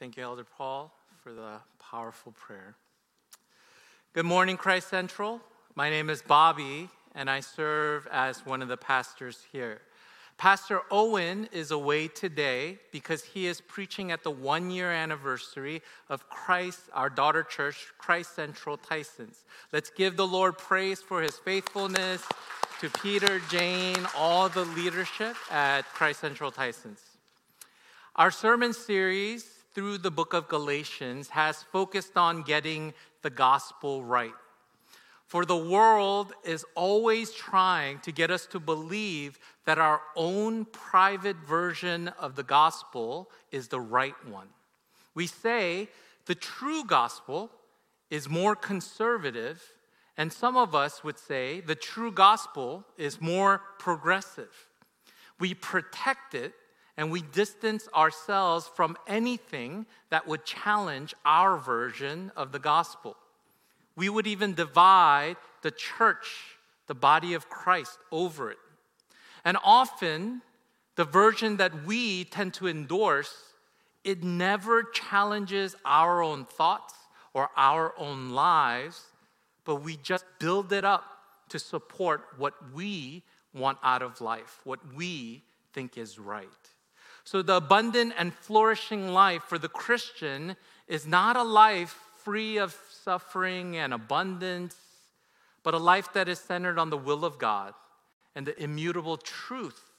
Thank you, Elder Paul, for the powerful prayer. Good morning, Christ Central. My name is Bobby, and I serve as one of the pastors here. Pastor Owen is away today because he is preaching at the one year anniversary of Christ, our daughter church, Christ Central Tysons. Let's give the Lord praise for his faithfulness to Peter, Jane, all the leadership at Christ Central Tysons. Our sermon series through the book of Galatians has focused on getting the gospel right. For the world is always trying to get us to believe that our own private version of the gospel is the right one. We say the true gospel is more conservative, and some of us would say the true gospel is more progressive. We protect it and we distance ourselves from anything that would challenge our version of the gospel. We would even divide the church, the body of Christ, over it. And often, the version that we tend to endorse, it never challenges our own thoughts or our own lives, but we just build it up to support what we want out of life, what we think is right. So, the abundant and flourishing life for the Christian is not a life free of suffering and abundance, but a life that is centered on the will of God and the immutable truth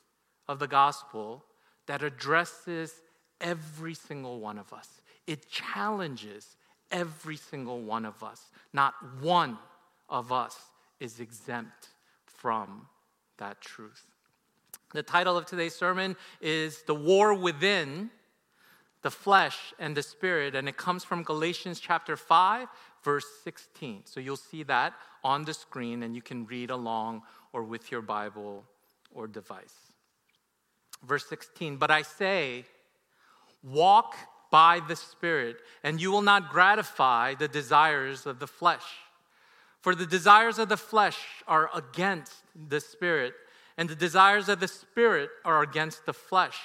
of the gospel that addresses every single one of us. It challenges every single one of us. Not one of us is exempt from that truth. The title of today's sermon is The War Within the Flesh and the Spirit, and it comes from Galatians chapter 5, verse 16. So you'll see that on the screen, and you can read along or with your Bible or device. Verse 16, but I say, walk by the Spirit, and you will not gratify the desires of the flesh. For the desires of the flesh are against the Spirit and the desires of the Spirit are against the flesh,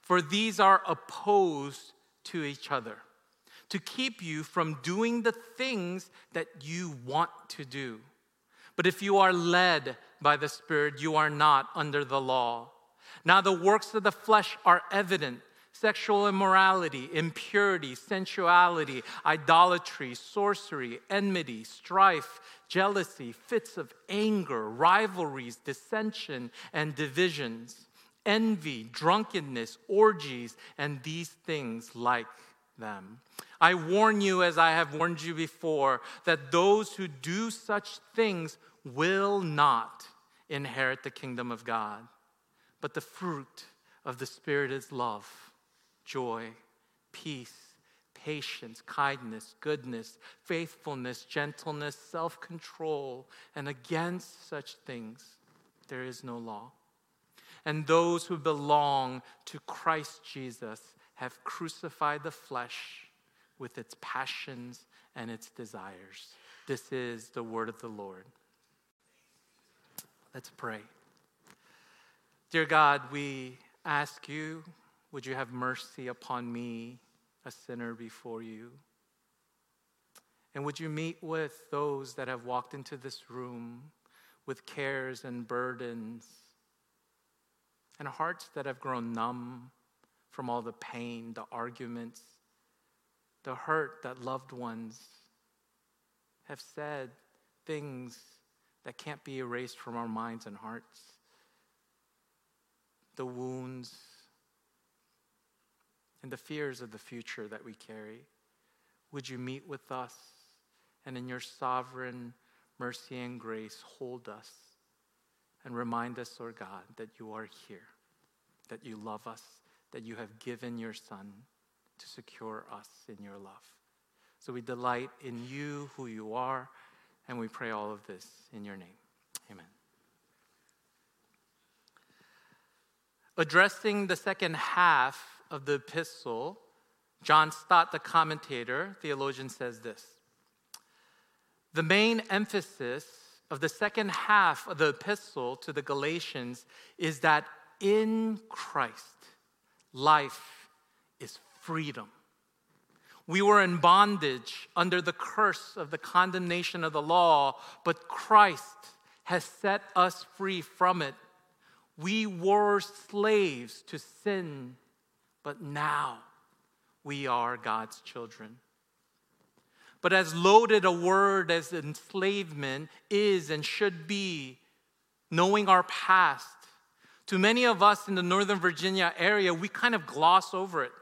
for these are opposed to each other, to keep you from doing the things that you want to do. But if you are led by the Spirit, you are not under the law. Now, the works of the flesh are evident sexual immorality, impurity, sensuality, idolatry, sorcery, enmity, strife, jealousy, fits of anger, rivalries, dissension, and divisions, envy, drunkenness, orgies, and these things like them. I warn you, as I have warned you before, that those who do such things will not inherit the kingdom of God. But the fruit of the Spirit is love joy, peace, patience, kindness, goodness, faithfulness, gentleness, self control, and against such things there is no law. And those who belong to Christ Jesus have crucified the flesh with its passions and its desires. This is the word of the Lord. Let's pray. Dear God, we ask you would you have mercy upon me, a sinner before you? And would you meet with those that have walked into this room with cares and burdens and hearts that have grown numb from all the pain, the arguments, the hurt that loved ones have said, things that can't be erased from our minds and hearts, the wounds and the fears of the future that we carry. Would you meet with us and in your sovereign mercy and grace hold us and remind us, Lord God, that you are here, that you love us, that you have given your Son to secure us in your love. So we delight in you, who you are, and we pray all of this in your name. Amen. Addressing the second half of the epistle, John Stott, the commentator, theologian, says this The main emphasis of the second half of the epistle to the Galatians is that in Christ, life is freedom. We were in bondage under the curse of the condemnation of the law, but Christ has set us free from it. We were slaves to sin, but now we are God's children. But as loaded a word as enslavement is and should be, knowing our past, to many of us in the Northern Virginia area, we kind of gloss over it.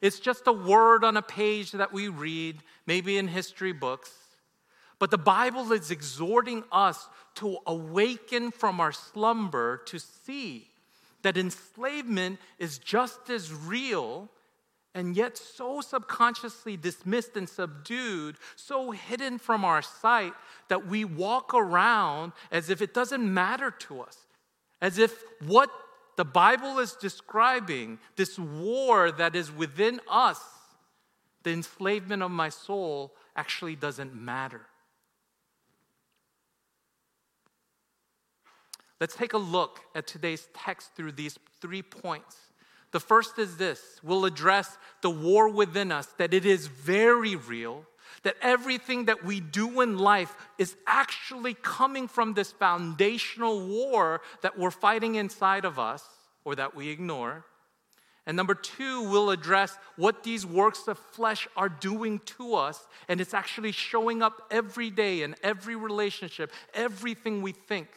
It's just a word on a page that we read, maybe in history books. But the Bible is exhorting us to awaken from our slumber to see that enslavement is just as real and yet so subconsciously dismissed and subdued, so hidden from our sight that we walk around as if it doesn't matter to us, as if what the Bible is describing, this war that is within us, the enslavement of my soul, actually doesn't matter. Let's take a look at today's text through these three points. The first is this we'll address the war within us, that it is very real, that everything that we do in life is actually coming from this foundational war that we're fighting inside of us or that we ignore. And number two, we'll address what these works of flesh are doing to us. And it's actually showing up every day in every relationship, everything we think.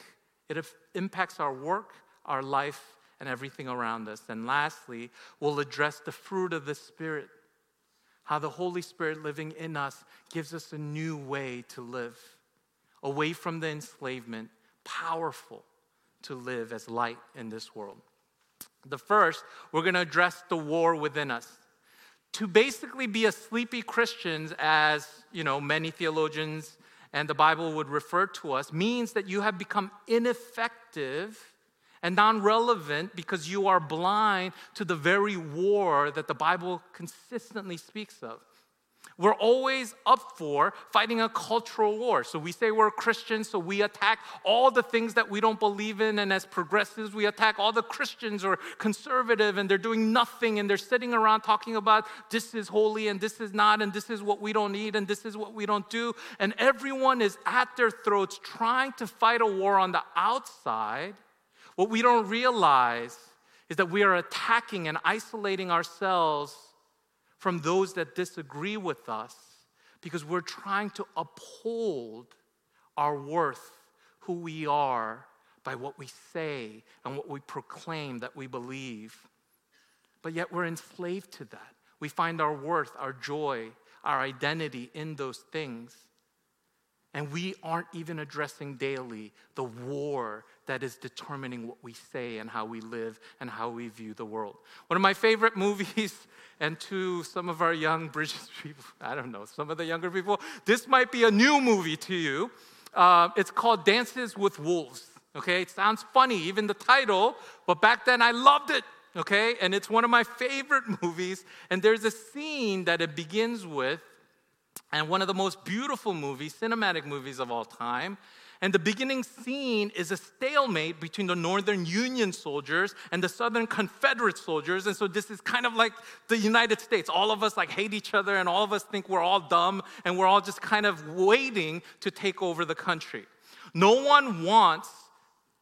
It impacts our work, our life, and everything around us. And lastly, we'll address the fruit of the Spirit, how the Holy Spirit living in us gives us a new way to live, away from the enslavement, powerful to live as light in this world. The first, we're going to address the war within us. To basically be a sleepy Christians, as you know, many theologians and the Bible would refer to us, means that you have become ineffective and non relevant because you are blind to the very war that the Bible consistently speaks of. We're always up for fighting a cultural war. So we say we're Christians, so we attack all the things that we don't believe in. And as progressives, we attack all the Christians or conservative, and they're doing nothing and they're sitting around talking about this is holy and this is not, and this is what we don't need and this is what we don't do. And everyone is at their throats trying to fight a war on the outside what we don't realize is that we are attacking and isolating ourselves from those that disagree with us because we're trying to uphold our worth, who we are, by what we say and what we proclaim that we believe. But yet we're enslaved to that. We find our worth, our joy, our identity in those things. And we aren't even addressing daily the war that is determining what we say and how we live and how we view the world. One of my favorite movies, and to some of our young British people, I don't know, some of the younger people, this might be a new movie to you. Uh, it's called Dances with Wolves. Okay, it sounds funny, even the title, but back then I loved it. Okay, and it's one of my favorite movies. And there's a scene that it begins with and one of the most beautiful movies, cinematic movies of all time. And the beginning scene is a stalemate between the Northern Union soldiers and the Southern Confederate soldiers. And so this is kind of like the United States. All of us like hate each other and all of us think we're all dumb and we're all just kind of waiting to take over the country. No one wants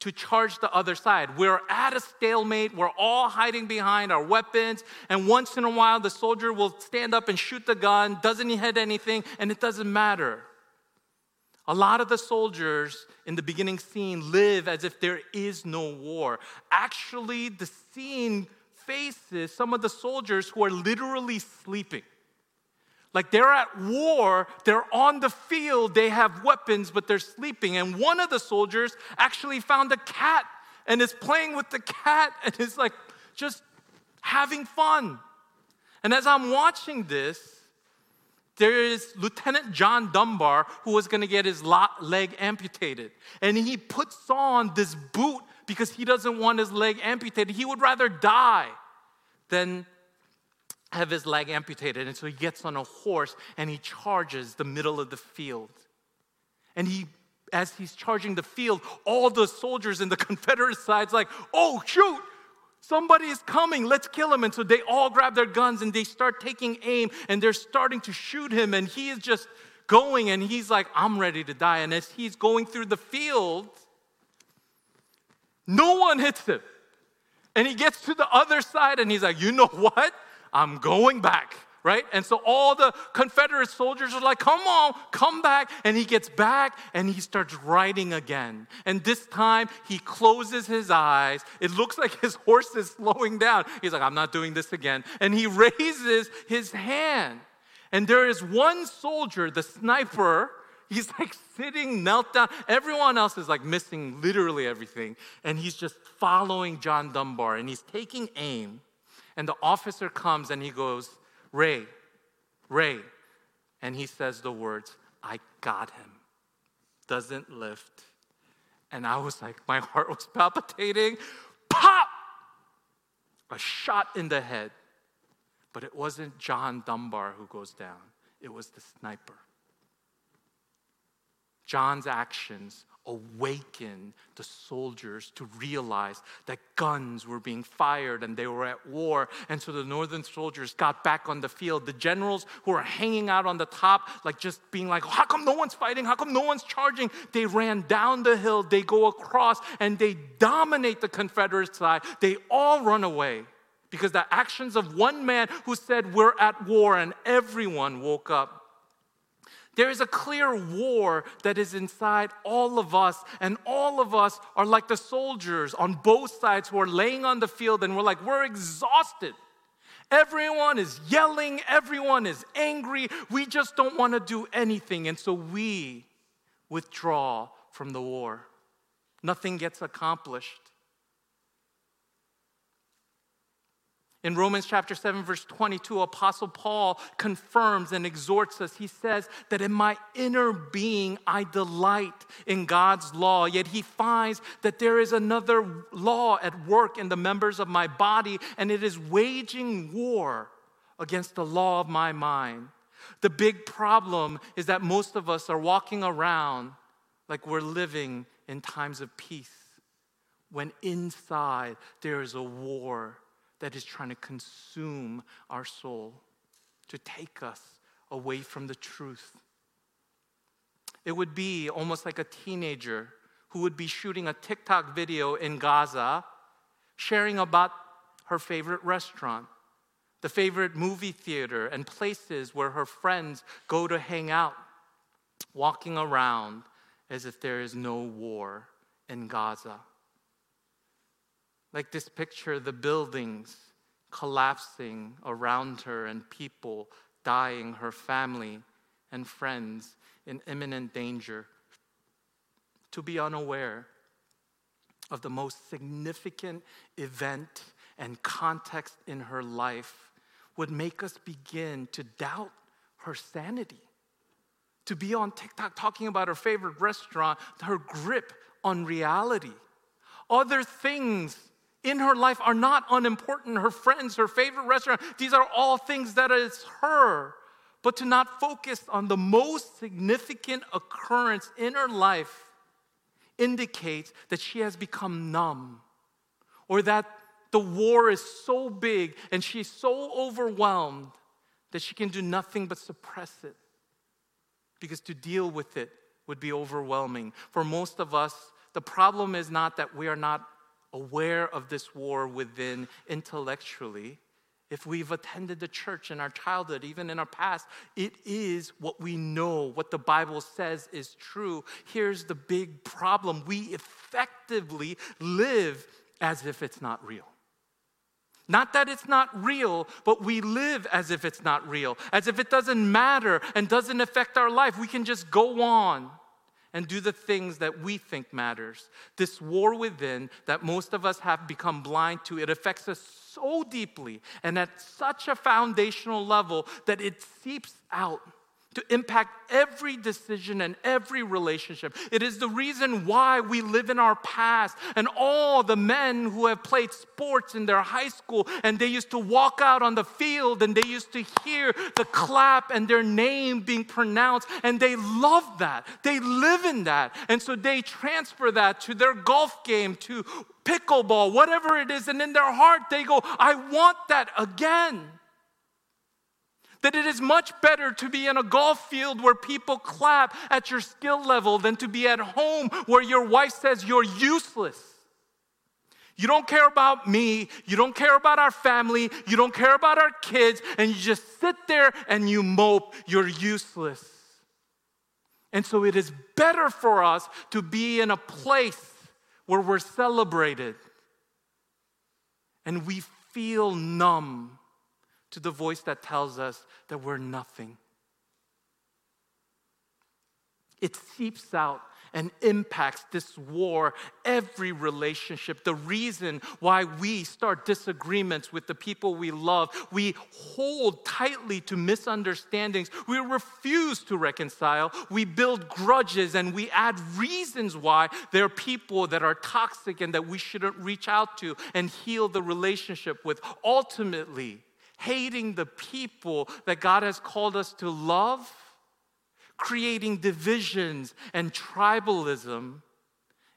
to charge the other side. We're at a stalemate. We're all hiding behind our weapons. And once in a while, the soldier will stand up and shoot the gun, doesn't hit anything, and it doesn't matter. A lot of the soldiers in the beginning scene live as if there is no war. Actually, the scene faces some of the soldiers who are literally sleeping. Like they're at war, they're on the field, they have weapons, but they're sleeping. And one of the soldiers actually found a cat and is playing with the cat and is like just having fun. And as I'm watching this, there is Lieutenant John Dunbar who was to get his leg amputated. And he puts on this boot because he doesn't want his leg amputated. He would rather die than have his leg amputated. And so he gets on a horse and he charges the middle of the field. And he, as he's charging the field, all the soldiers in the Confederate side's like, oh, shoot, Somebody is coming, let's kill him. And so they all grab their guns and they start taking aim and they're starting to shoot him. And he is just going and he's like, I'm ready to die. And as he's going through the field, no one hits him. And he gets to the other side and he's like, You know what? I'm going back right? And so all the Confederate soldiers are like, come on, come back. And he gets back and he starts riding again. And this time he closes his eyes. It looks like his horse is slowing down. He's like, I'm not doing this again. And he raises his hand. And there is one soldier, the sniper, He's like sitting, knelt down. Everyone else is like missing literally everything. And he's just following John Dunbar and he's taking aim. And the officer comes and he goes, Ray, Ray. And he says the words, I got him. Doesn't lift. And I was like, my heart was palpitating. Pop! A shot in the head. But it wasn't John Dunbar who goes down, it was the sniper. John's actions awakened the soldiers to realize that guns were being fired and they were at war. And so the northern soldiers got back on the field. The generals who were hanging out on the top, like just being like, How come no one's fighting? How come no one's charging? They ran down the hill, they go across, and they dominate the Confederate side. They all run away because the actions of one man who said, We're at war, and everyone woke up. There is a clear war that is inside all of us, and all of us are like the soldiers on both sides who are laying on the field, and we're like, we're exhausted. Everyone is yelling, everyone is angry. We just don't want to do anything, and so we withdraw from the war. Nothing gets accomplished. In Romans chapter 7, verse 22, Apostle Paul confirms and exhorts us. He says that in my inner being I delight in God's law, yet he finds that there is another law at work in the members of my body, and it is waging war against the law of my mind. The big problem is that most of us are walking around like we're living in times of peace, when inside there is a war that is trying to consume our soul, to take us away from the truth. It would be almost like a teenager who would be shooting a TikTok video in Gaza, sharing about her favorite restaurant, the favorite movie theater, and places where her friends go to hang out, walking around as if there is no war in Gaza. Like this picture, the buildings collapsing around her and people dying, her family and friends in imminent danger. To be unaware of the most significant event and context in her life would make us begin to doubt her sanity. To be on TikTok talking about her favorite restaurant, her grip on reality. Other things in her life are not unimportant. Her friends, her favorite restaurant, these are all things that is her. But to not focus on the most significant occurrence in her life indicates that she has become numb or that the war is so big and she's so overwhelmed that she can do nothing but suppress it. Because to deal with it would be overwhelming. For most of us, the problem is not that we are not aware of this war within intellectually, if we've attended the church in our childhood, even in our past, it is what we know, what the Bible says is true. Here's the big problem we effectively live as if it's not real. Not that it's not real, but we live as if it's not real, as if it doesn't matter and doesn't affect our life. We can just go on and do the things that we think matters. This war within that most of us have become blind to, it affects us so deeply and at such a foundational level that it seeps out to impact every decision and every relationship. It is the reason why we live in our past and all the men who have played sports in their high school and they used to walk out on the field and they used to hear the clap and their name being pronounced and they love that. They live in that. And so they transfer that to their golf game, to pickleball, whatever it is, and in their heart they go, I want that again. That it is much better to be in a golf field where people clap at your skill level than to be at home where your wife says you're useless. You don't care about me. You don't care about our family. You don't care about our kids. And you just sit there and you mope. You're useless. And so it is better for us to be in a place where we're celebrated and we feel numb to the voice that tells us that we're nothing. It seeps out and impacts this war every relationship. The reason why we start disagreements with the people we love, we hold tightly to misunderstandings, we refuse to reconcile, we build grudges, and we add reasons why there are people that are toxic and that we shouldn't reach out to and heal the relationship with. Ultimately, hating the people that God has called us to love creating divisions and tribalism,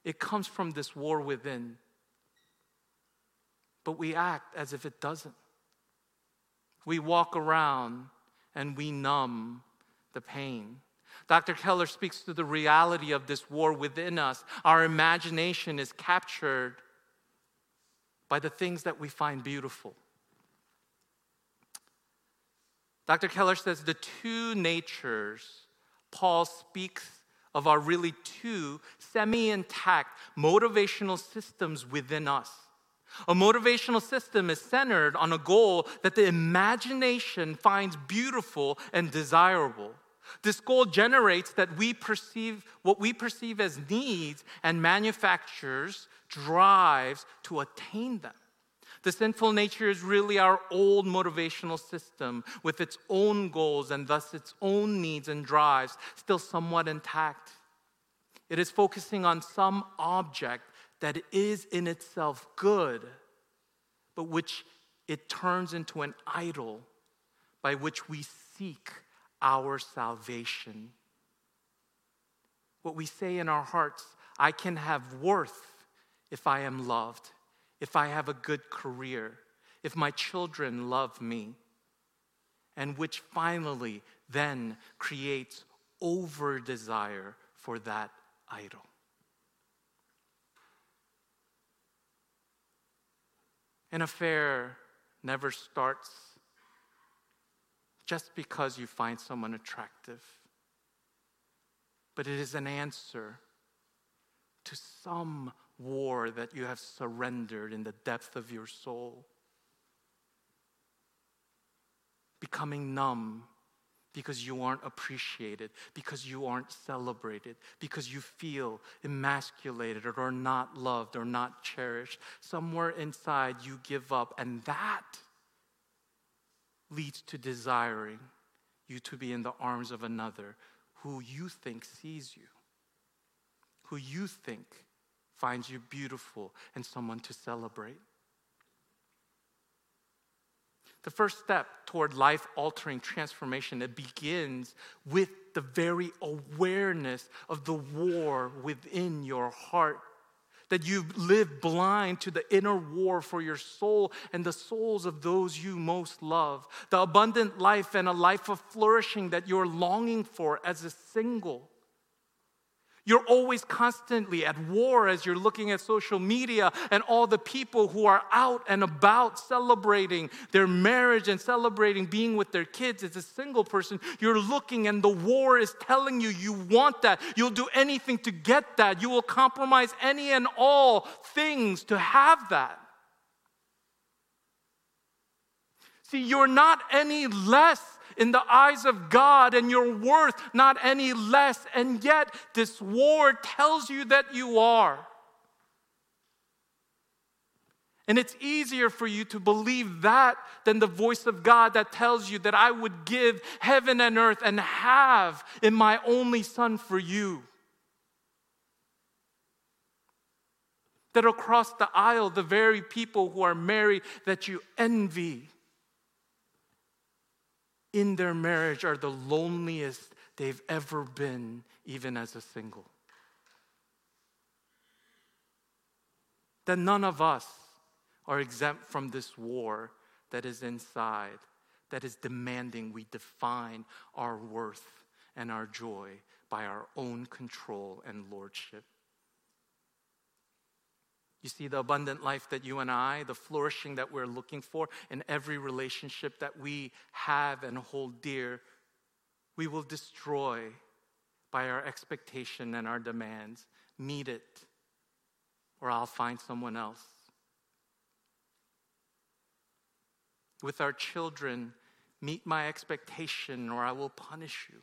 it comes from this war within. But we act as if it doesn't. We walk around and we numb the pain. Dr. Keller speaks to the reality of this war within us. Our imagination is captured by the things that we find beautiful. Dr. Keller says the two natures Paul speaks of are really two semi intact motivational systems within us. A motivational system is centered on a goal that the imagination finds beautiful and desirable. This goal generates that we perceive what we perceive as needs and manufactures drives to attain them. The sinful nature is really our old motivational system with its own goals and thus its own needs and drives still somewhat intact. It is focusing on some object that is in itself good, but which it turns into an idol by which we seek our salvation. What we say in our hearts, I can have worth if I am loved if I have a good career, if my children love me, and which finally then creates over desire for that idol. An affair never starts just because you find someone attractive, but it is an answer to some war that you have surrendered in the depth of your soul. Becoming numb because you aren't appreciated, because you aren't celebrated, because you feel emasculated or not loved or not cherished. Somewhere inside you give up, and that leads to desiring you to be in the arms of another who you think sees you, who you think finds you beautiful and someone to celebrate. The first step toward life altering transformation it begins with the very awareness of the war within your heart that you've lived blind to the inner war for your soul and the souls of those you most love, the abundant life and a life of flourishing that you're longing for as a single. You're always constantly at war as you're looking at social media and all the people who are out and about celebrating their marriage and celebrating being with their kids. As a single person, you're looking and the war is telling you you want that. You'll do anything to get that. You will compromise any and all things to have that. See, you're not any less in the eyes of God and your worth not any less. And yet, this war tells you that you are. And it's easier for you to believe that than the voice of God that tells you that I would give heaven and earth and have in my only son for you. That across the aisle, the very people who are married that you envy in their marriage are the loneliest they've ever been, even as a single. That none of us are exempt from this war that is inside, that is demanding we define our worth and our joy by our own control and lordship. You see, the abundant life that you and I, the flourishing that we're looking for in every relationship that we have and hold dear, we will destroy by our expectation and our demands. Meet it, or I'll find someone else. With our children, meet my expectation, or I will punish you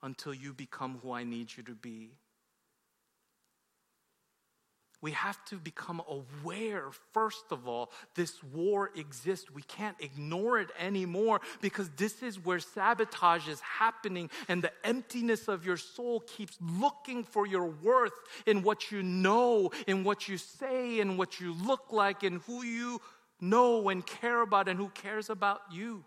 until you become who I need you to be. We have to become aware, first of all, this war exists. We can't ignore it anymore because this is where sabotage is happening, and the emptiness of your soul keeps looking for your worth in what you know, in what you say, in what you look like, in who you know and care about, and who cares about you.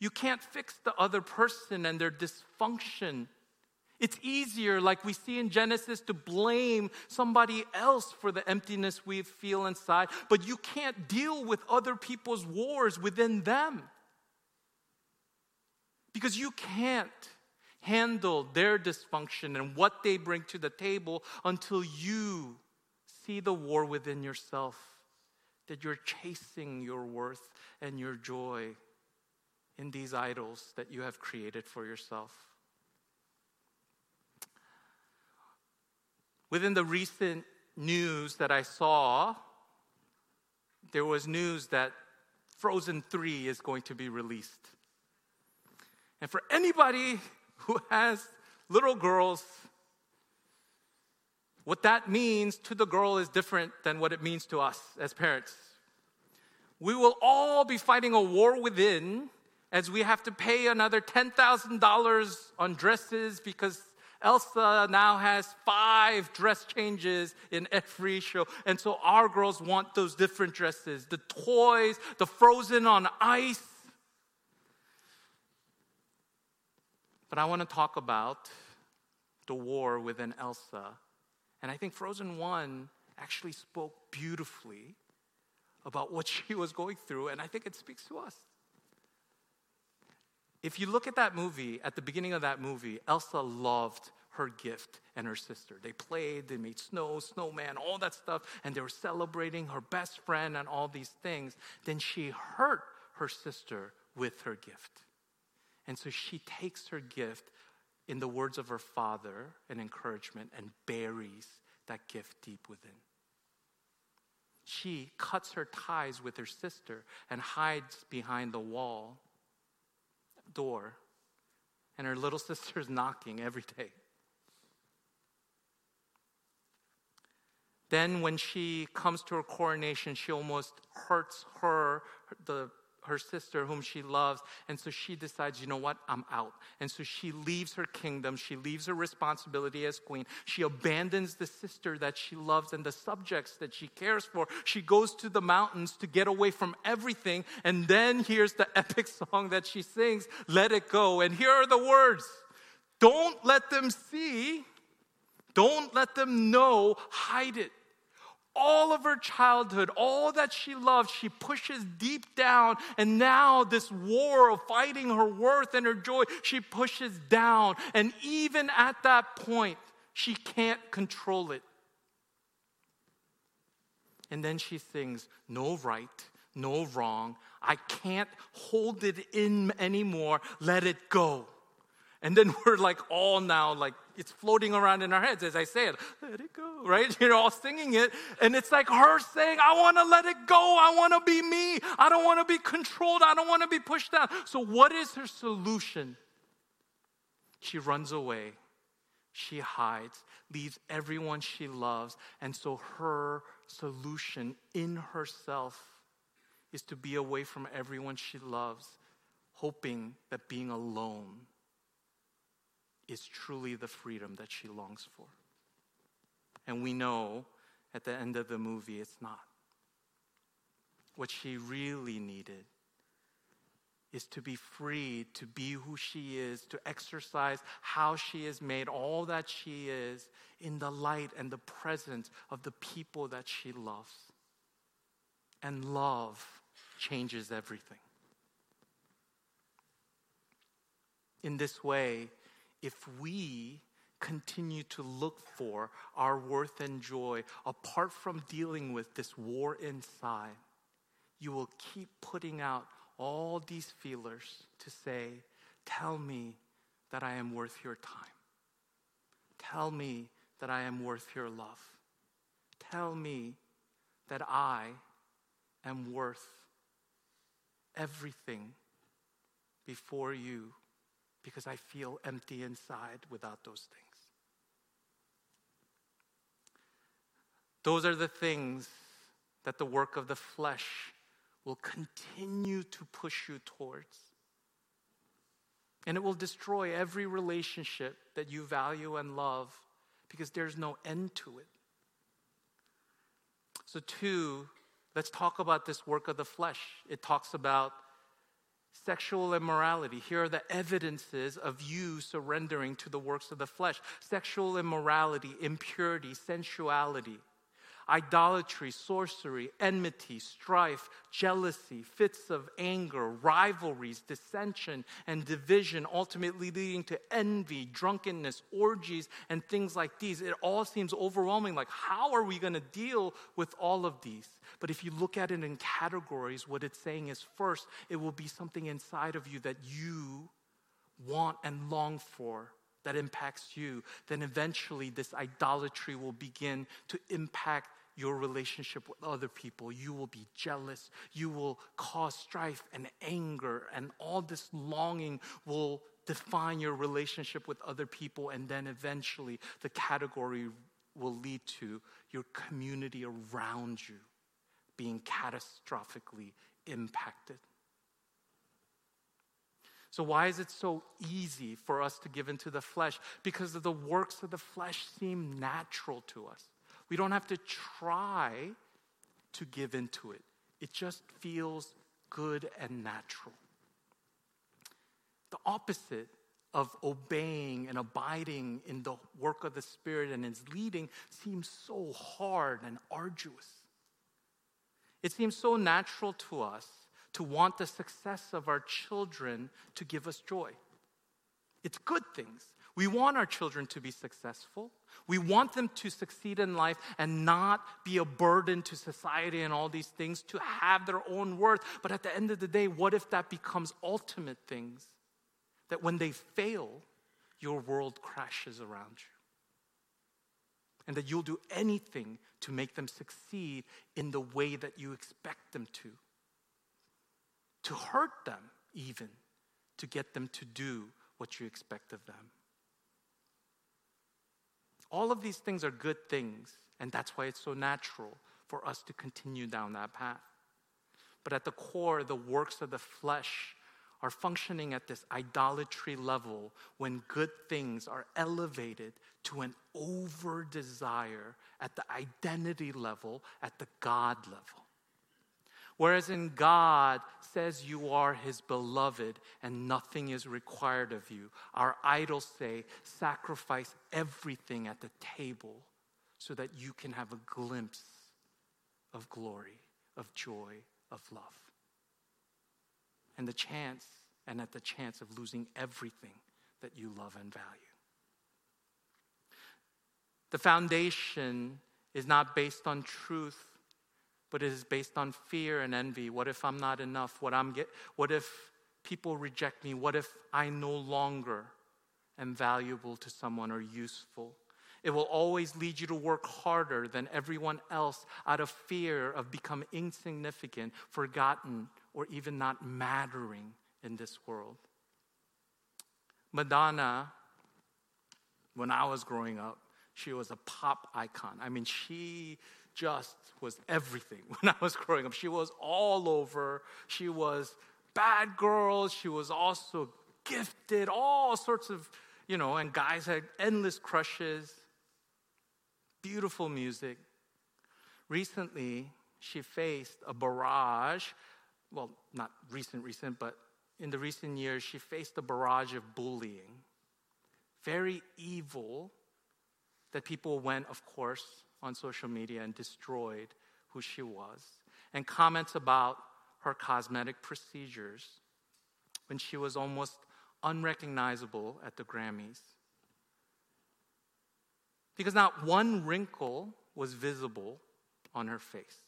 You can't fix the other person and their dysfunction. It's easier, like we see in Genesis, to blame somebody else for the emptiness we feel inside, but you can't deal with other people's wars within them. Because you can't handle their dysfunction and what they bring to the table until you see the war within yourself, that you're chasing your worth and your joy in these idols that you have created for yourself. Within the recent news that I saw, there was news that Frozen 3 is going to be released. And for anybody who has little girls, what that means to the girl is different than what it means to us as parents. We will all be fighting a war within as we have to pay another $10,000 on dresses because Elsa now has five dress changes in every show. And so our girls want those different dresses the toys, the frozen on ice. But I want to talk about the war within Elsa. And I think Frozen 1 actually spoke beautifully about what she was going through, and I think it speaks to us. If you look at that movie, at the beginning of that movie, Elsa loved her gift and her sister. They played, they made snow, snowman, all that stuff, and they were celebrating her best friend and all these things. Then she hurt her sister with her gift. And so she takes her gift in the words of her father and encouragement and buries that gift deep within. She cuts her ties with her sister and hides behind the wall door, and her little sister's knocking every day. Then, when she comes to her coronation, she almost hurts her, the her sister whom she loves. And so she decides, you know what? I'm out. And so she leaves her kingdom. She leaves her responsibility as queen. She abandons the sister that she loves and the subjects that she cares for. She goes to the mountains to get away from everything. And then here's the epic song that she sings, Let It Go. And here are the words Don't let them see. Don't let them know. Hide it all of her childhood, all that she loved, she pushes deep down. And now, this war of fighting her worth and her joy, she pushes down. And even at that point, she can't control it. And then she sings, No right, no wrong. I can't hold it in anymore. Let it go. And then we're like all now like it's floating around in our heads as I say it. Let it go, right? You're all singing it. And it's like her saying, I want to let it go. I want to be me. I don't want to be controlled. I don't want to be pushed down. So, what is her solution? She runs away. She hides, leaves everyone she loves. And so, her solution in herself is to be away from everyone she loves, hoping that being alone is truly the freedom that she longs for. And we know at the end of the movie it's not. What she really needed is to be free, to be who she is, to exercise how she is made, all that she is, in the light and the presence of the people that she loves. And love changes everything. In this way, if we continue to look for our worth and joy apart from dealing with this war inside, you will keep putting out all these feelers to say, Tell me that I am worth your time. Tell me that I am worth your love. Tell me that I am worth everything before you because I feel empty inside without those things. Those are the things that the work of the flesh will continue to push you towards. And it will destroy every relationship that you value and love because there's no end to it. So, two, let's talk about this work of the flesh. It talks about sexual immorality. Here are the evidences of you surrendering to the works of the flesh sexual immorality, impurity, sensuality idolatry, sorcery, enmity, strife, jealousy, fits of anger, rivalries, dissension, and division, ultimately leading to envy, drunkenness, orgies, and things like these. It all seems overwhelming. Like, how are we going to deal with all of these? But if you look at it in categories, what it's saying is first, it will be something inside of you that you want and long for that impacts you, then eventually this idolatry will begin to impact your relationship with other people. You will be jealous. You will cause strife and anger, and all this longing will define your relationship with other people. And then eventually, the category will lead to your community around you being catastrophically impacted. So, why is it so easy for us to give into the flesh? Because the works of the flesh seem natural to us. We don't have to try to give into it, it just feels good and natural. The opposite of obeying and abiding in the work of the Spirit and His leading seems so hard and arduous. It seems so natural to us to want the success of our children to give us joy. It's good things. We want our children to be successful. We want them to succeed in life and not be a burden to society and all these things, to have their own worth. But at the end of the day, what if that becomes ultimate things? That when they fail, your world crashes around you. And that you'll do anything to make them succeed in the way that you expect them to to hurt them, even to get them to do what you expect of them. All of these things are good things, and that's why it's so natural for us to continue down that path. But at the core, the works of the flesh are functioning at this idolatry level when good things are elevated to an over desire at the identity level, at the God level. Whereas in God says you are his beloved and nothing is required of you. Our idols say sacrifice everything at the table so that you can have a glimpse of glory, of joy, of love. And the chance, and at the chance of losing everything that you love and value. The foundation is not based on truth but it is based on fear and envy. What if I'm not enough? What, I'm get, what if people reject me? What if I no longer am valuable to someone or useful? It will always lead you to work harder than everyone else out of fear of becoming insignificant, forgotten, or even not mattering in this world. Madonna, when I was growing up, she was a pop icon. I mean, she just was everything when I was growing up. She was all over. She was bad girl. She was also gifted, all sorts of, you know, and guys had endless crushes. Beautiful music. Recently, she faced a barrage. Well, not recent, recent, but in the recent years, she faced a barrage of bullying, very evil, that people went, of course, on social media and destroyed who she was, and comments about her cosmetic procedures when she was almost unrecognizable at the Grammys. Because not one wrinkle was visible on her face.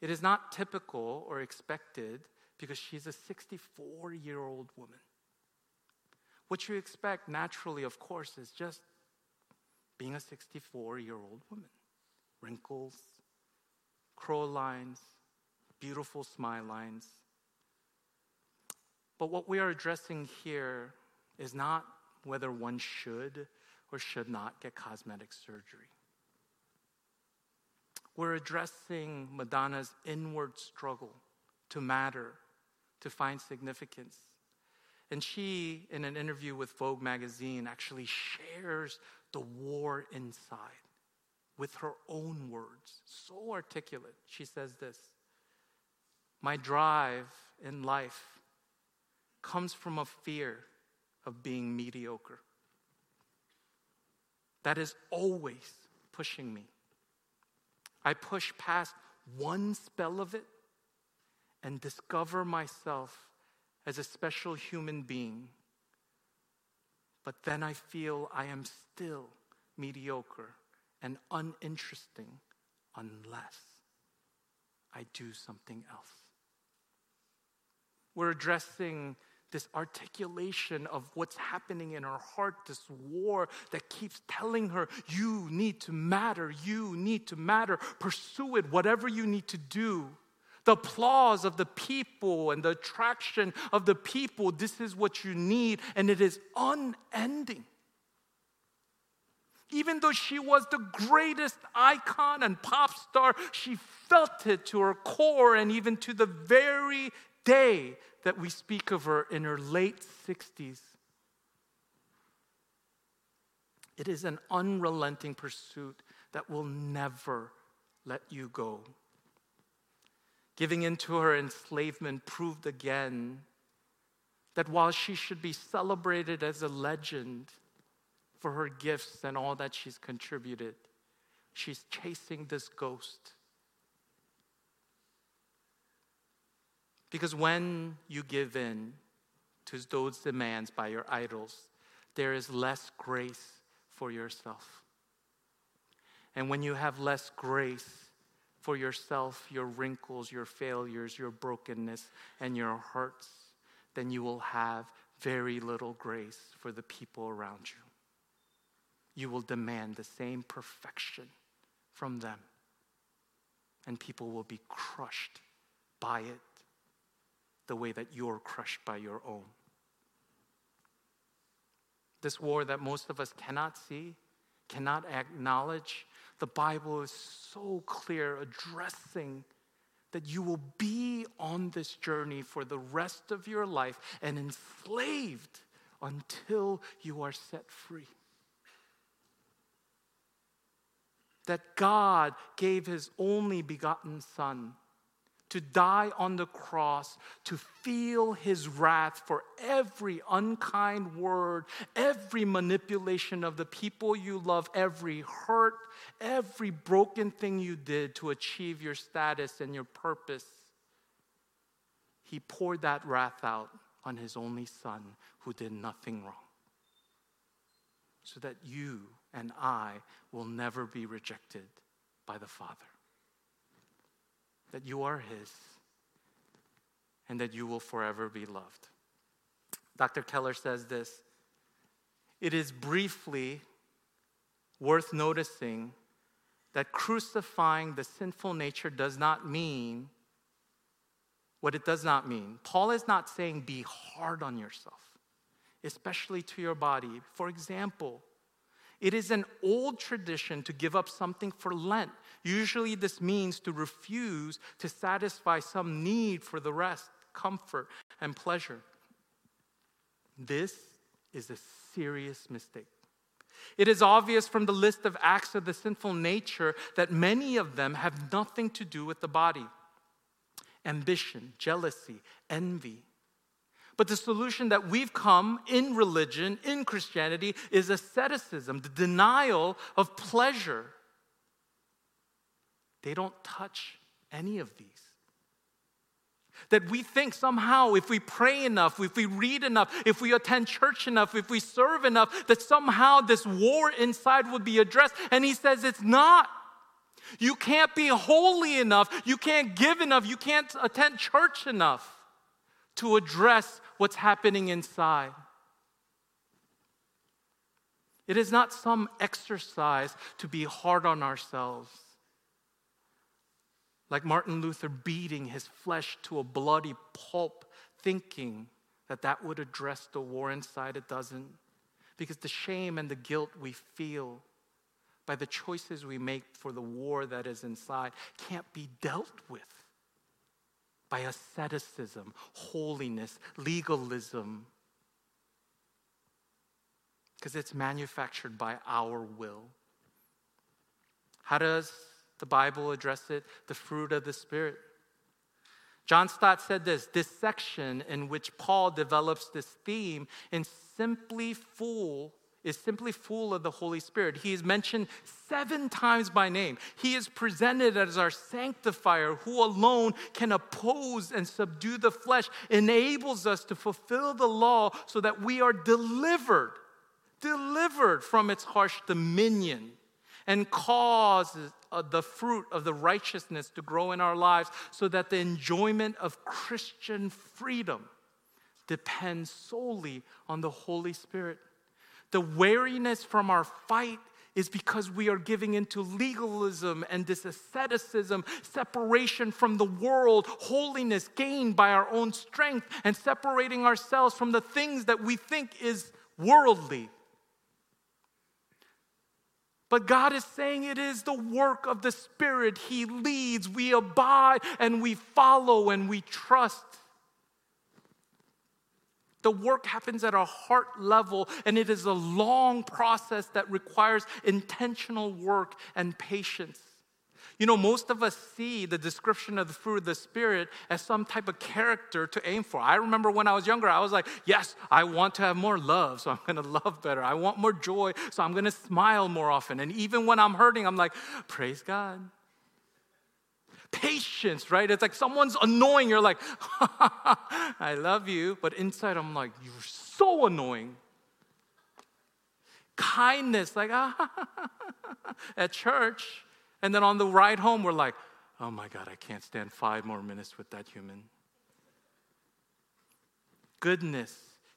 It is not typical or expected because she's a 64 year old woman. What you expect naturally, of course, is just being a 64 year old woman wrinkles, crow lines, beautiful smile lines. But what we are addressing here is not whether one should or should not get cosmetic surgery. We're addressing Madonna's inward struggle to matter, to find significance. And she, in an interview with Vogue magazine, actually shares the war inside with her own words. So articulate. She says this My drive in life comes from a fear of being mediocre. That is always pushing me. I push past one spell of it and discover myself as a special human being. But then I feel I am still mediocre and uninteresting unless I do something else. We're addressing this articulation of what's happening in her heart, this war that keeps telling her, you need to matter, you need to matter, pursue it, whatever you need to do. The applause of the people and the attraction of the people, this is what you need, and it is unending. Even though she was the greatest icon and pop star, she felt it to her core and even to the very day that we speak of her in her late 60s. It is an unrelenting pursuit that will never let you go. Giving into her enslavement proved again that while she should be celebrated as a legend for her gifts and all that she's contributed, she's chasing this ghost Because when you give in to those demands by your idols, there is less grace for yourself. And when you have less grace for yourself, your wrinkles, your failures, your brokenness, and your hurts, then you will have very little grace for the people around you. You will demand the same perfection from them, and people will be crushed by it the way that you're crushed by your own. This war that most of us cannot see, cannot acknowledge, the Bible is so clear addressing that you will be on this journey for the rest of your life and enslaved until you are set free. That God gave his only begotten Son to die on the cross, to feel his wrath for every unkind word, every manipulation of the people you love, every hurt, every broken thing you did to achieve your status and your purpose. He poured that wrath out on his only son who did nothing wrong. So that you and I will never be rejected by the Father that you are His and that you will forever be loved. Dr. Keller says this It is briefly worth noticing that crucifying the sinful nature does not mean what it does not mean. Paul is not saying be hard on yourself, especially to your body. For example, it is an old tradition to give up something for Lent. Usually, this means to refuse to satisfy some need for the rest, comfort, and pleasure. This is a serious mistake. It is obvious from the list of acts of the sinful nature that many of them have nothing to do with the body ambition, jealousy, envy, But the solution that we've come in religion, in Christianity, is asceticism, the denial of pleasure. They don't touch any of these. That we think somehow if we pray enough, if we read enough, if we attend church enough, if we serve enough, that somehow this war inside would be addressed. And he says it's not. You can't be holy enough, you can't give enough, you can't attend church enough to address what's happening inside. It is not some exercise to be hard on ourselves. Like Martin Luther beating his flesh to a bloody pulp, thinking that that would address the war inside, it doesn't. Because the shame and the guilt we feel by the choices we make for the war that is inside can't be dealt with by asceticism, holiness, legalism, because it's manufactured by our will. How does the Bible address it? The fruit of the Spirit. John Stott said this this section in which Paul develops this theme in simply full is simply full of the Holy Spirit. He is mentioned seven times by name. He is presented as our sanctifier who alone can oppose and subdue the flesh, enables us to fulfill the law so that we are delivered, delivered from its harsh dominion and causes uh, the fruit of the righteousness to grow in our lives so that the enjoyment of Christian freedom depends solely on the Holy Spirit. The weariness from our fight is because we are giving into legalism and this asceticism, separation from the world, holiness gained by our own strength, and separating ourselves from the things that we think is worldly. But God is saying it is the work of the Spirit. He leads, we abide, and we follow, and we trust. The work happens at a heart level, and it is a long process that requires intentional work and patience. You know, most of us see the description of the fruit of the Spirit as some type of character to aim for. I remember when I was younger, I was like, yes, I want to have more love, so I'm to love better. I want more joy, so I'm to smile more often. And even when I'm hurting, I'm like, praise God patience, right? It's like someone's annoying. You're like, I love you. But inside, I'm like, you're so annoying. Kindness, like, at church. And then on the ride home, we're like, oh my God, I can't stand five more minutes with that human. Goodness,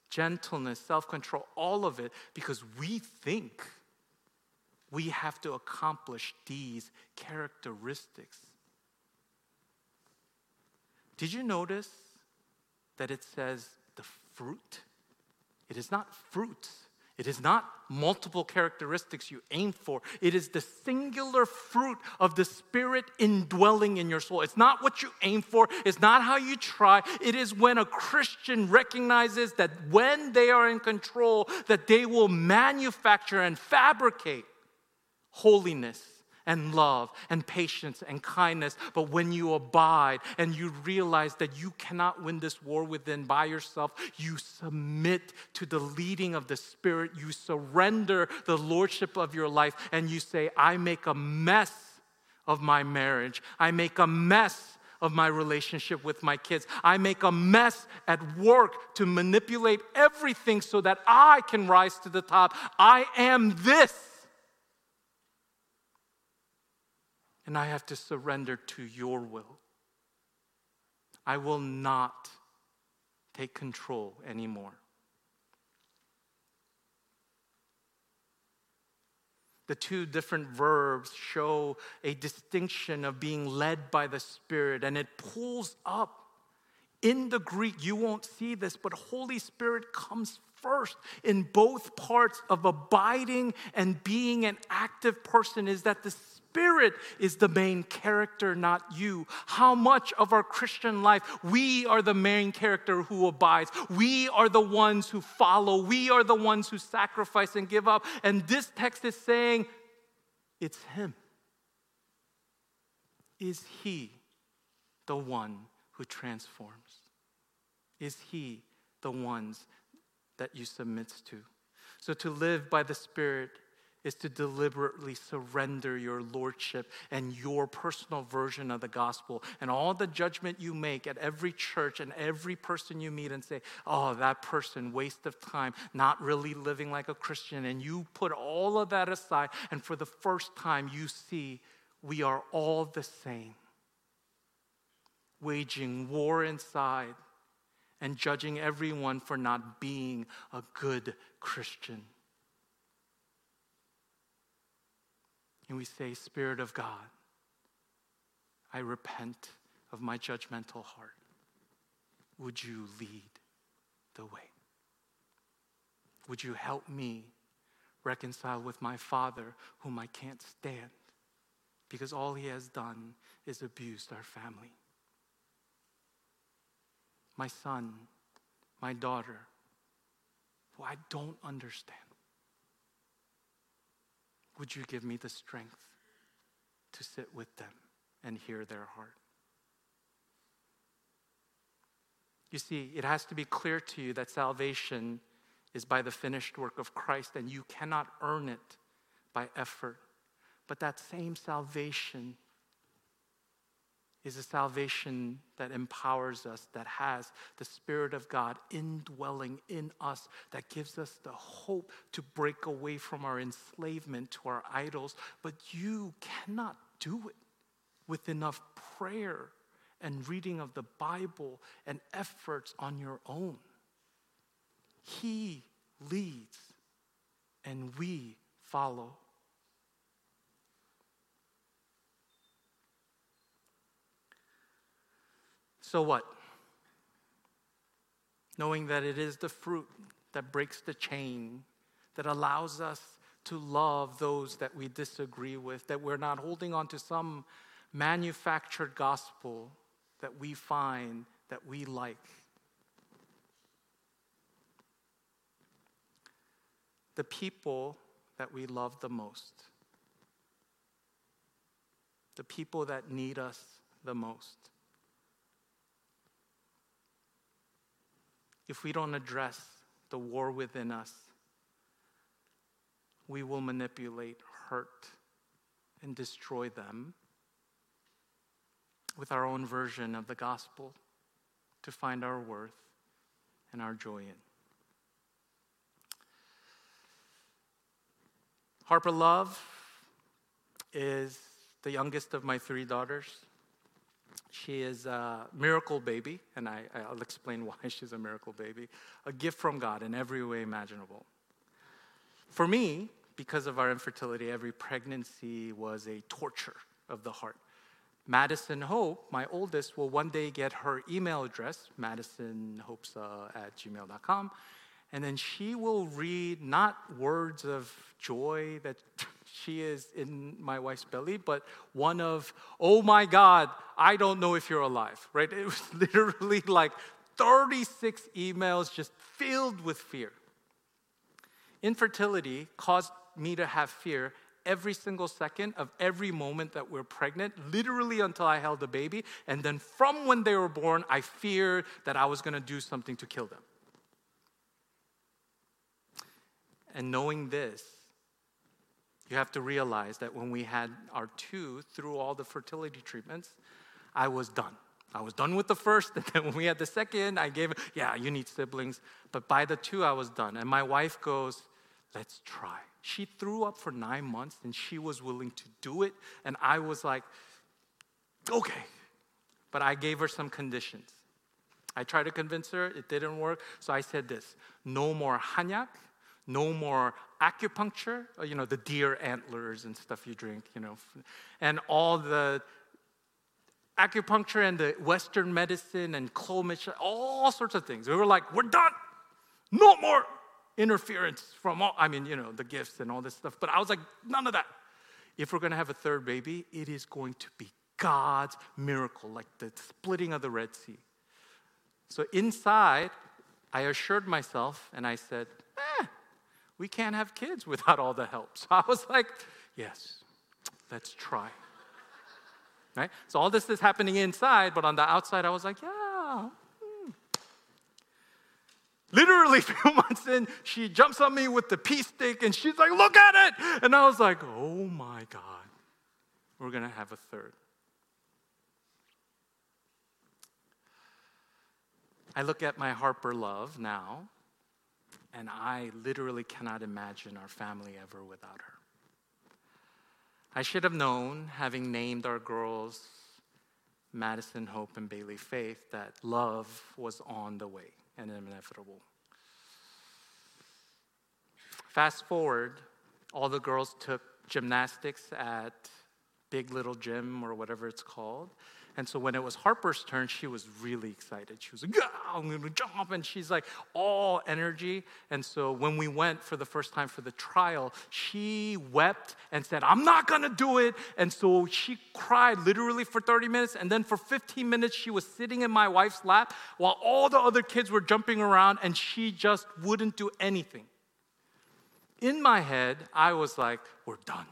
gentleness, self control, all of it, because we think we have to accomplish these characteristics. Did you notice that it says the fruit? It is not fruits. It is not multiple characteristics you aim for. It is the singular fruit of the Spirit indwelling in your soul. It's not what you aim for, it's not how you try. It is when a Christian recognizes that when they are in control, that they will manufacture and fabricate holiness and love and patience and kindness. But when you abide and you realize that you cannot win this war within by yourself, you submit to the leading of the Spirit. You surrender the lordship of your life and you say, I make a mess of my marriage. I make a mess of my relationship with my kids. I make a mess at work to manipulate everything so that I can rise to the top. I am this. And I have to surrender to your will. I will not take control anymore. The two different verbs show a distinction of being led by the Spirit, and it pulls up. In the Greek, you won't see this, but Holy Spirit comes first in both parts of abiding and being an active person is that the Spirit is the main character, not you. How much of our Christian life, we are the main character who abides. We are the ones who follow. We are the ones who sacrifice and give up. And this text is saying, it's Him. Is He the one who transforms? Is He the ones that you submit to. So to live by the Spirit is to deliberately surrender your lordship and your personal version of the gospel and all the judgment you make at every church and every person you meet and say, oh, that person, waste of time, not really living like a Christian. And you put all of that aside, and for the first time, you see we are all the same, waging war inside and judging everyone for not being a good Christian. And we say, Spirit of God, I repent of my judgmental heart. Would you lead the way? Would you help me reconcile with my father, whom I can't stand, because all he has done is abused our family? My son, my daughter, who I don't understand. Would you give me the strength to sit with them and hear their heart? You see, it has to be clear to you that salvation is by the finished work of Christ, and you cannot earn it by effort. But that same salvation is a salvation that empowers us, that has the Spirit of God indwelling in us, that gives us the hope to break away from our enslavement to our idols. But you cannot do it with enough prayer and reading of the Bible and efforts on your own. He leads, and we follow. So what? Knowing that it is the fruit that breaks the chain, that allows us to love those that we disagree with, that we're not holding on to some manufactured gospel that we find that we like. The people that we love the most, the people that need us the most if we don't address the war within us, we will manipulate, hurt, and destroy them with our own version of the gospel to find our worth and our joy in. Harper Love is the youngest of my three daughters. She is a miracle baby, and I, will explain why she's a miracle baby. A gift from God in every way imaginable. For me, because of our infertility, every pregnancy was a torture of the heart. Madison Hope, my oldest, will one day get her email address, madisonhopes at gmail.com, and then she will read not words of joy that she is in my wife's belly, but one of, oh my God, I don't know if you're alive, right? It was literally like 36 emails just filled with fear. Infertility caused me to have fear every single second of every moment that we're pregnant, literally until I held the baby. And then from when they were born, I feared that I was going to do something to kill them. And knowing this, you have to realize that when we had our two through all the fertility treatments, I was done. I was done with the first, and then when we had the second, I gave, yeah, you need siblings. But by the two, I was done. And my wife goes, let's try. She threw up for nine months and she was willing to do it. And I was like, okay. But I gave her some conditions. I tried to convince her, it didn't work. So I said this no more hanyak, no more acupuncture, uh, you know, the deer antlers and stuff you drink, you know, and all the acupuncture and the Western medicine and Clomid, all sorts of things. We were like, we're done. No more interference from all, I mean, you know, the gifts and all this stuff. But I was like, none of that. If we're going to have a third baby, it is going to be God's miracle, like the splitting of the Red Sea. So inside, I assured myself and I said, we can't have kids without all the help. So I was like, yes, let's try. Right? So all this is happening inside, but on the outside, I was like, yeah. Hmm. literally a few months in, she jumps on me with the pea stick and she's like, look at it. And I was like, oh my God, we're going to have a third. I look at my Harper love now, and I literally cannot imagine our family ever without her. I should have known, having named our girls Madison, Hope, and Bailey Faith, that love was on the way and inevitable. Fast forward, all the girls took gymnastics at Big Little Gym or whatever it's called. And so when it was Harper's turn, she was really excited. She was like, yeah, I'm gonna jump. And she's like all energy. And so when we went for the first time for the trial, she wept and said, I'm not gonna do it. And so she cried literally for 30 minutes. And then for 15 minutes, she was sitting in my wife's lap while all the other kids were jumping around and she just wouldn't do anything. In my head, I was like, we're done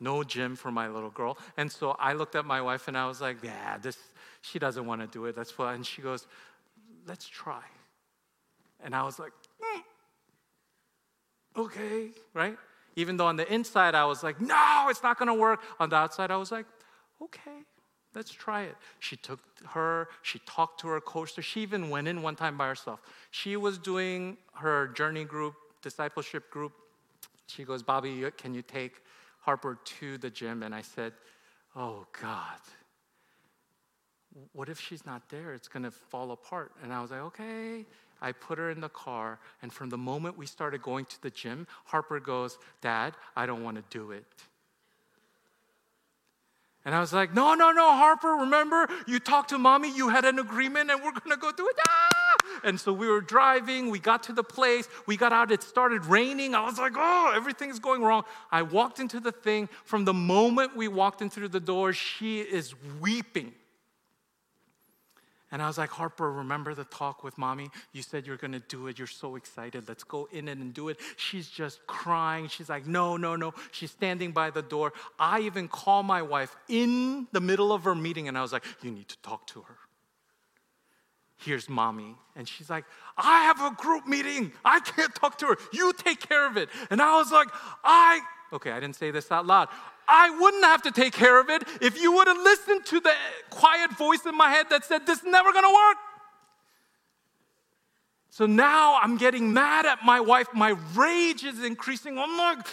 no gym for my little girl. And so I looked at my wife and I was like, yeah, this, she doesn't want to do it. That's why. And she goes, let's try. And I was like, mm, okay, right? Even though on the inside I was like, no, it's not going to work. On the outside I was like, okay, let's try it. She took her, she talked to her coach. She even went in one time by herself. She was doing her journey group, discipleship group. She goes, Bobby, can you take Harper to the gym and I said, Oh God, what if she's not there? It's gonna fall apart. And I was like, Okay. I put her in the car, and from the moment we started going to the gym, Harper goes, Dad, I don't wanna do it. And I was like, No, no, no, Harper, remember, you talked to mommy, you had an agreement, and we're gonna go do it. Ah! And so we were driving, we got to the place, we got out, it started raining. I was like, oh, everything's going wrong. I walked into the thing. From the moment we walked in through the door, she is weeping. And I was like, Harper, remember the talk with mommy? You said you're gonna do it. You're so excited. Let's go in and do it. She's just crying. She's like, no, no, no. She's standing by the door. I even call my wife in the middle of her meeting and I was like, you need to talk to her here's mommy. And she's like, I have a group meeting. I can't talk to her. You take care of it. And I was like, I, okay, I didn't say this out loud. I wouldn't have to take care of it if you would have listened to the quiet voice in my head that said, This is never gonna work. So now I'm getting mad at my wife. My rage is increasing. I'm like,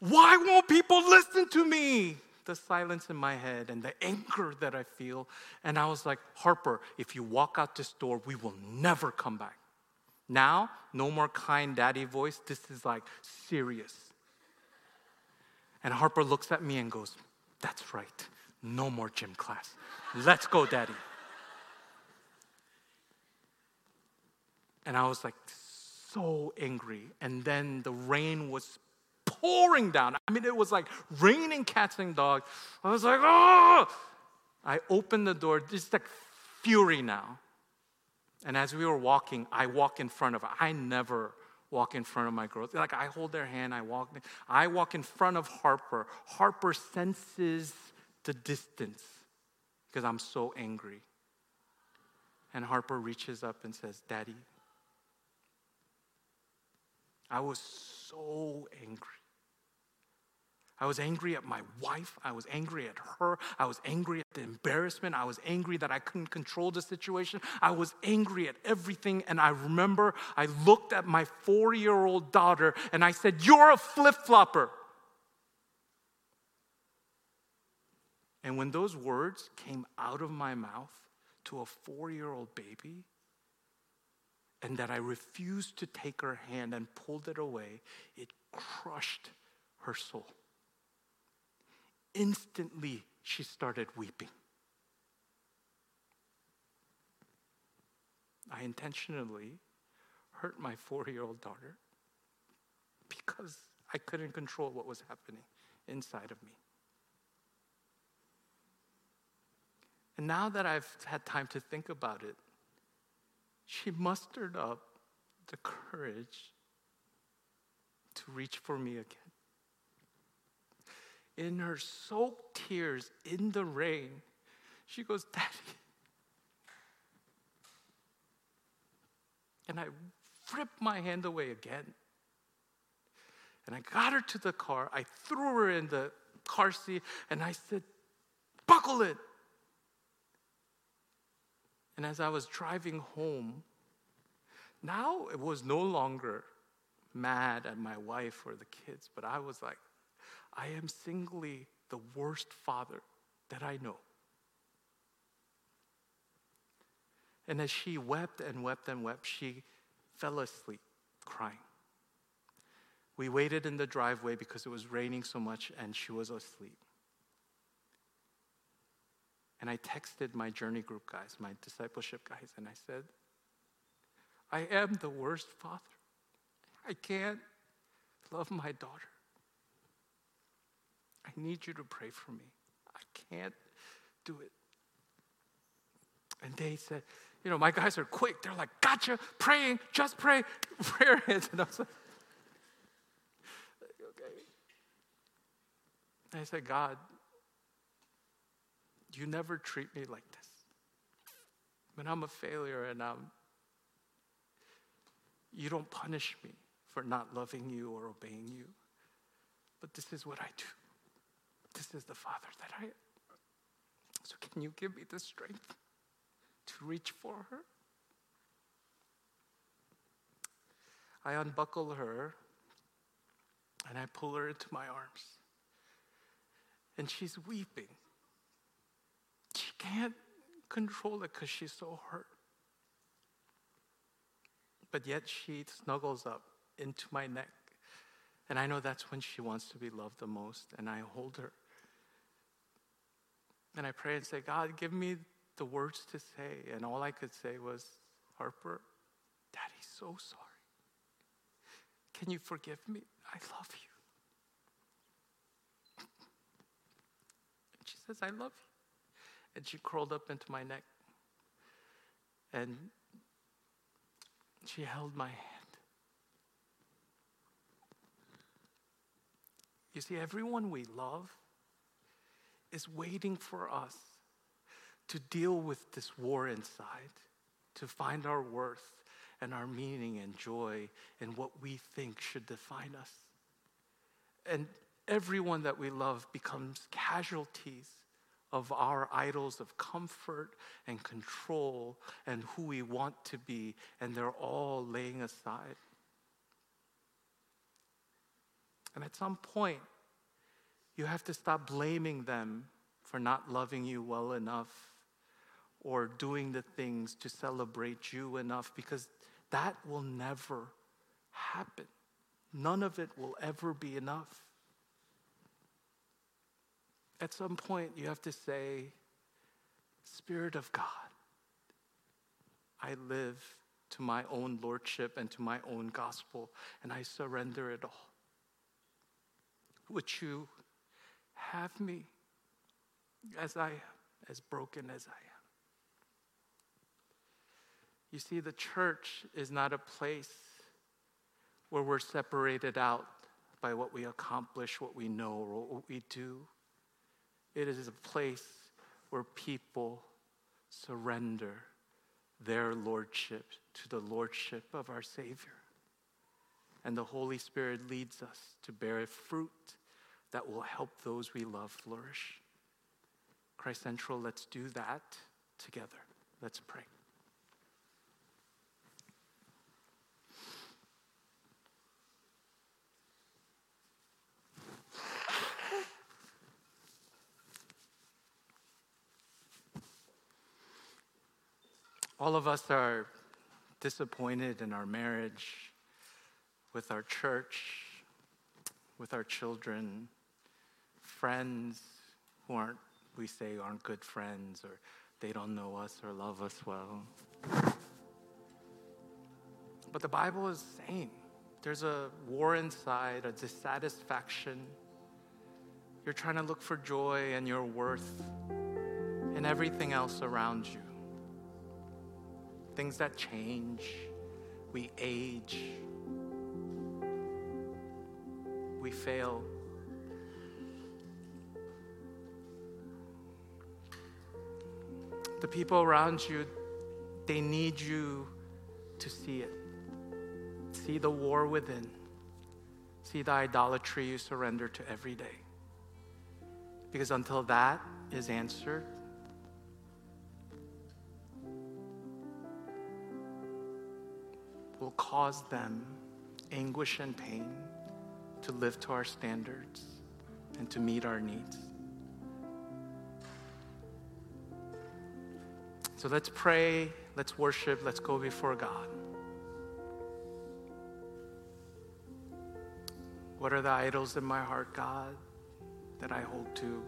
why won't people listen to me? The silence in my head and the anger that I feel. And I was like, Harper, if you walk out this door, we will never come back. Now, no more kind daddy voice. This is like serious. And Harper looks at me and goes, That's right. No more gym class. Let's go, daddy. And I was like so angry. And then the rain was pouring down. I mean, it was like raining cats and dogs. I was like, oh! I opened the door, just like fury now. And as we were walking, I walk in front of her. I never walk in front of my girls. Like I hold their hand, I walk. I walk in front of Harper. Harper senses the distance because I'm so angry. And Harper reaches up and says, Daddy, I was so angry. I was angry at my wife. I was angry at her. I was angry at the embarrassment. I was angry that I couldn't control the situation. I was angry at everything. And I remember I looked at my four year old daughter and I said, You're a flip flopper. And when those words came out of my mouth to a four year old baby, and that I refused to take her hand and pulled it away, it crushed her soul instantly she started weeping. I intentionally hurt my four year old daughter because I couldn't control what was happening inside of me. And now that I've had time to think about it, she mustered up the courage to reach for me again in her soaked tears in the rain, she goes, Daddy. And I ripped my hand away again. And I got her to the car. I threw her in the car seat and I said, Buckle it. And as I was driving home, now it was no longer mad at my wife or the kids, but I was like, I am singly the worst father that I know. And as she wept and wept and wept, she fell asleep crying. We waited in the driveway because it was raining so much and she was asleep. And I texted my journey group guys, my discipleship guys, and I said, I am the worst father. I can't love my daughter. I need you to pray for me. I can't do it. And they said, you know, my guys are quick. They're like, gotcha, praying, just pray, prayer hands. And I was like, okay. And I said, God, you never treat me like this. When I'm a failure and I'm, you don't punish me for not loving you or obeying you. But this is what I do. This is the Father that I am. So, can you give me the strength to reach for her? I unbuckle her and I pull her into my arms. And she's weeping. She can't control it because she's so hurt. But yet she snuggles up into my neck. And I know that's when she wants to be loved the most. And I hold her. And I pray and say, God, give me the words to say. And all I could say was, Harper, Daddy's so sorry. Can you forgive me? I love you. And she says, I love you. And she crawled up into my neck. And she held my hand. You see, everyone we love is waiting for us to deal with this war inside, to find our worth and our meaning and joy in what we think should define us. And everyone that we love becomes casualties of our idols of comfort and control and who we want to be, and they're all laying aside. And at some point, you have to stop blaming them for not loving you well enough or doing the things to celebrate you enough because that will never happen. None of it will ever be enough. At some point, you have to say, Spirit of God, I live to my own lordship and to my own gospel, and I surrender it all. Would you have me as I am, as broken as I am? You see, the church is not a place where we're separated out by what we accomplish, what we know, or what we do. It is a place where people surrender their lordship to the lordship of our Savior. And the Holy Spirit leads us to bear fruit that will help those we love flourish. Christ Central, let's do that together. Let's pray. All of us are disappointed in our marriage, with our church, with our children, friends who aren't, we say, aren't good friends, or they don't know us or love us well. But the Bible is saying there's a war inside, a dissatisfaction. You're trying to look for joy and your worth in everything else around you things that change, we age, we fail. The people around you, they need you to see it. See the war within. See the idolatry you surrender to every day. Because until that is answered, will cause them anguish and pain to live to our standards and to meet our needs. So let's pray, let's worship, let's go before God. What are the idols in my heart, God, that I hold to?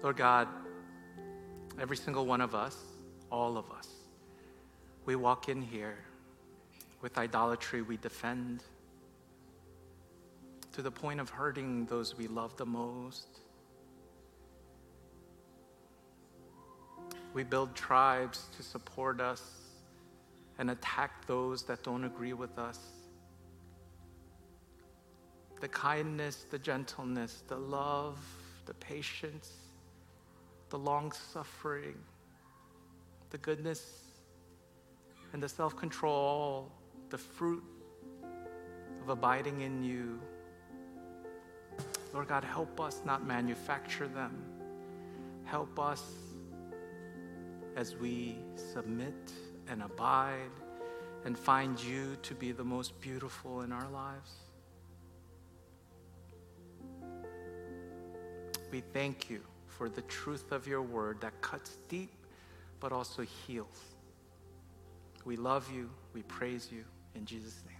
Lord God, every single one of us, all of us, we walk in here with idolatry we defend to the point of hurting those we love the most. We build tribes to support us and attack those that don't agree with us. The kindness, the gentleness, the love, the patience, the long suffering, the goodness, and the self control, the fruit of abiding in you. Lord God, help us not manufacture them. Help us as we submit and abide and find you to be the most beautiful in our lives. We thank you for the truth of your word that cuts deep but also heals. We love you. We praise you. In Jesus' name.